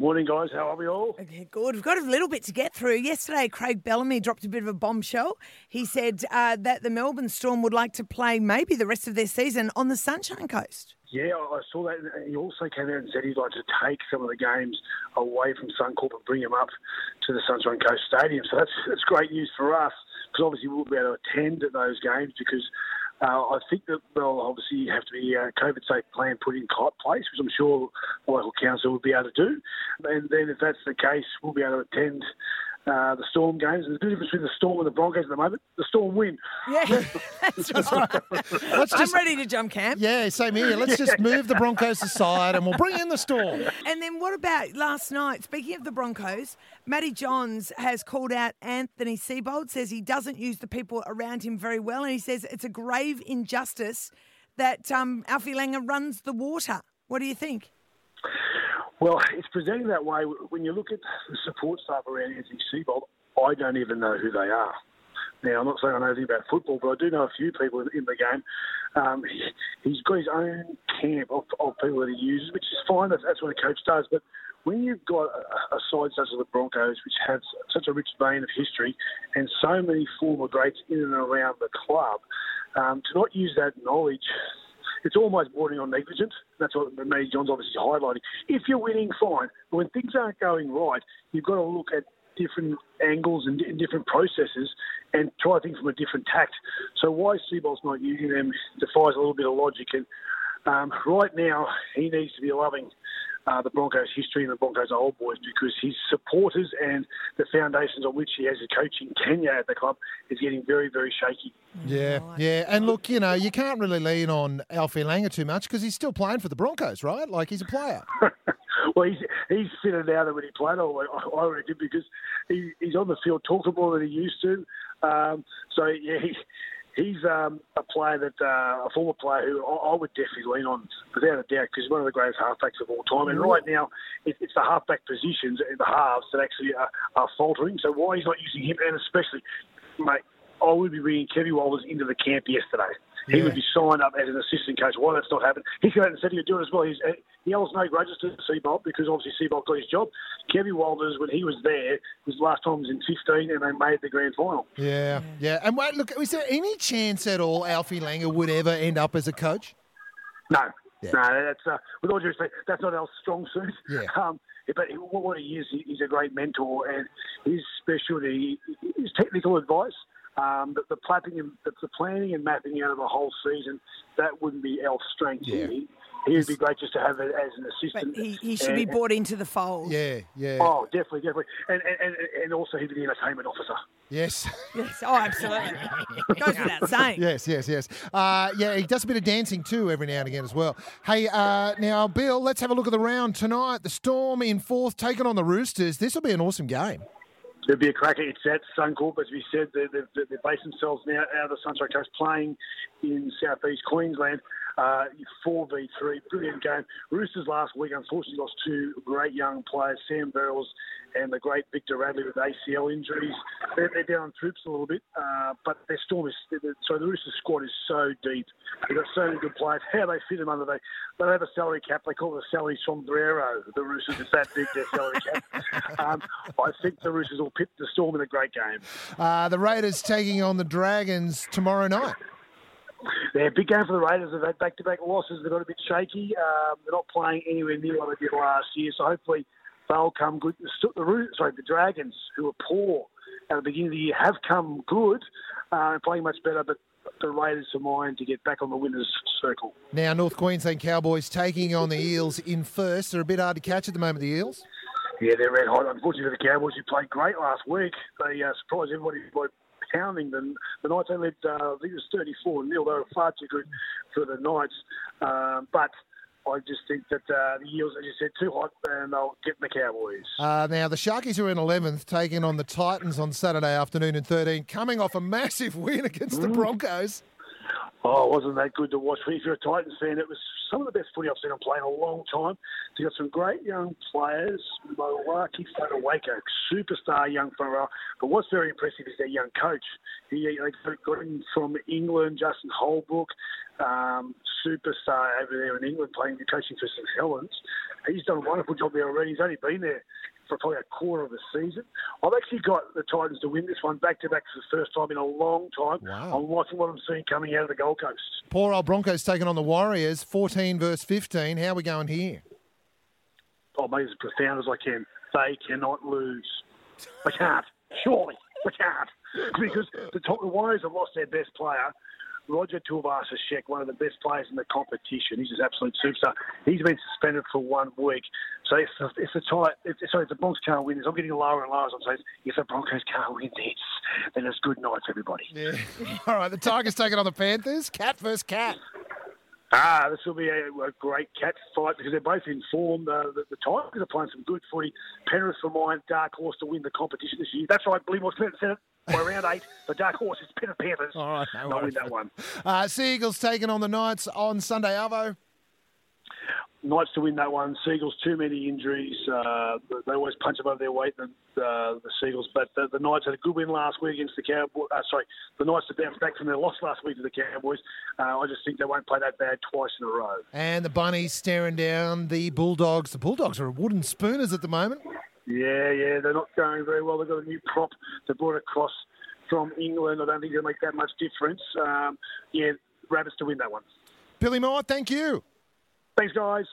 Morning, guys. How are we all? Okay, good. We've got a little bit to get through. Yesterday, Craig Bellamy dropped a bit of a bombshell. He said uh, that the Melbourne Storm would like to play maybe the rest of their season on the Sunshine Coast. Yeah, I saw that. He also came out and said he'd like to take some of the games away from Suncorp and bring them up to the Sunshine Coast Stadium. So that's that's great news for us because obviously we'll be able to attend those games because uh, I think that there'll obviously have to be a COVID safe plan put in place, which I'm sure local council will be able to do. And then if that's the case, we'll be able to attend. Uh, the Storm games. There's a difference between the Storm and the Broncos at the moment. The Storm win. Yeah, that's right. Let's I'm ready to jump camp. yeah, same here. Let's just move the Broncos aside and we'll bring in the Storm. And then what about last night? Speaking of the Broncos, Matty Johns has called out Anthony Seibold, says he doesn't use the people around him very well, and he says it's a grave injustice that um, Alfie Langer runs the water. What do you think? Well, it's presenting that way. When you look at the support staff around Anthony Seibold, I don't even know who they are. Now, I'm not saying I know anything about football, but I do know a few people in, the game. Um, he, he's got his own camp of, of people that he uses, which is fine. That's, that's what a coach does. But when you've got a, a side such as the Broncos, which has such a rich vein of history and so many former greats in and around the club, um, to not use that knowledge it's almost bordering on negligence. That's what Matty John's obviously highlighting. If you're winning, fine. But when things aren't going right, you've got to look at different angles and, and different processes and try things from a different tact. So why Seibold's not using them defies a little bit of logic. And um, right now, he needs to be loving uh, the Broncos' history and the Broncos' old boys because his supporters and the foundations on which he has his coaching tenure at the club is getting very, very shaky. Yeah, yeah. And look, you know, you can't really lean on Alfie Langer too much because he's still playing for the Broncos, right? Like he's a player. well, he's he's fitter now than when he played. I, I reckon because he, he's on the field talking more than he used to. Um, so yeah, he, he's um, a player that uh, a former player who I, I would definitely lean on without a doubt because he's one of the greatest halfbacks of all time. And right now, it, it's the halfback positions and the halves that actually are, are faltering. So why he's not using him, and especially, mate, I would be bringing Kevin Walters into the camp yesterday. He Yeah. would be signed up as an assistant coach. Why that's not happened? He came out and said he would do it as well. He's, he holds no grudges to Seibold because obviously Seibold got his job. Kevin Walters, when he was there, his last time was in 15 and they made the grand final. Yeah, yeah. And wait, look, is there any chance at all Alfie Langer would ever end up as a coach? No, Yeah. no, that's uh, with all due respect, that's not our strong suit. Yeah. Um, but what he is, he's a great mentor, and his specialty is technical advice. Um, the, the planning and the, the planning and mapping out of a whole season that wouldn't be Alf's strength. Yeah. He, he would be great just to have it as an But assistant. he, he should be brought into the fold. Yeah, yeah. Oh, definitely, definitely, and and, and, and also he'd be the entertainment officer. Yes, Yes. Oh, absolutely. Goes without saying. yes, yes, yes. Uh, yeah, he does a bit of dancing too every now and again as well. Hey, uh, now, Bill, let's have a look at the round tonight. The Storm in fourth, taking on the Roosters. This will be an awesome game. It'd be a cracker. It's at Suncorp, as we said. They, they, they base themselves now out of the Sunshine Coast playing in southeast Queensland. Uh, 4v3, brilliant game. Roosters last week unfortunately lost two great young players, Sam Verrills and the great Victor Radley with ACL injuries. They're, they're down troops a little bit, uh, but their storm is, so the Roosters squad is so deep. They've got so many good players. How they fit them under, they, they have a salary cap. They call it a salary sombrero. The Roosters, it's that big, their salary cap. Um, I think the Roosters will pit the Storm in a great game. Uh, the Raiders taking on the Dragons tomorrow night. They're big game for the Raiders. They've had back-to-back losses. They've got a bit shaky. Um, they're not playing anywhere near what they did last year. So hopefully they'll come good. The, sorry, the Dragons, who were poor at the beginning of the year, have come good uh, and playing much better. But the Raiders are mine to get back on the winners' circle. Now, North Queensland Cowboys taking on the Eels in first. They're a bit hard to catch at the moment, the Eels. Yeah, they're red hot. Unfortunately for the Cowboys, who played great last week, they uh, surprised everybody by pounding them. The Knights they led, uh, I think it was 34 nil. They were far too good for the Knights. Um, but I just think that uh, the Eels, as you said, too hot, and they'll get the Cowboys. Uh, now, the Sharkies are in 11th, taking on the Titans on Saturday afternoon in 13, coming off a massive win against the Broncos. Oh, it wasn't that good to watch? If you're a Titans fan, it was some of the best footy I've seen them play in a long time. They got some great young players. Moeaki Fotuaika, superstar young front row. But what's very impressive is their young coach. He got him from England, Justin Holbrook, um, superstar over there in England, playing coaching for St Helens. He's done a wonderful job there already. He's only been there for probably a quarter of the season. I've actually got the Titans to win this one back to back for the first time in a long time. Wow. I'm liking what I'm seeing coming out of the Gold Coast. Poor old Broncos taking on the Warriors, 14 verse 15. How are we going here? Oh, I'll make it as profound as I can. They cannot lose. They can't. Surely. They can't. Because the, top, the Warriors have lost their best player. Roger Tuivasa-Sheck, one of the best players in the competition. He's an absolute superstar. He's been suspended for one week. So if, if the tight, if, sorry, if the Broncos can't win this, I'm getting lower and lower as I'm saying, if the Broncos can't win this, then it's good night for everybody. Yeah. All right, the Tigers taking on the Panthers. Cat versus cat. Ah, this will be a, a great cat fight because they're both in form. Uh, the, the Tigers are playing some good footy. Penrith for mine, dark horse to win the competition this year. That's right, Billy Moore said it by round eight. The dark horse is Penrith Panthers. All right, no They'll win that one. Uh, Seagulls taking on the Knights on Sunday, Arvo. Knights to win that one. Seagulls, too many injuries. Uh, they always punch above their weight, the, uh, the Seagulls. But the, the Knights had a good win last week against the Cowboys. Uh, sorry, the Knights have bounced back from their loss last week to the Cowboys. Uh, I just think they won't play that bad twice in a row. And the Bunnies staring down the Bulldogs. The Bulldogs are wooden spooners at the moment. Yeah, yeah, they're not going very well. They've got a new prop they brought across from England. I don't think it'll make that much difference. Um, yeah, Rabbits to win that one. Billy Moore, thank you. Thanks, guys.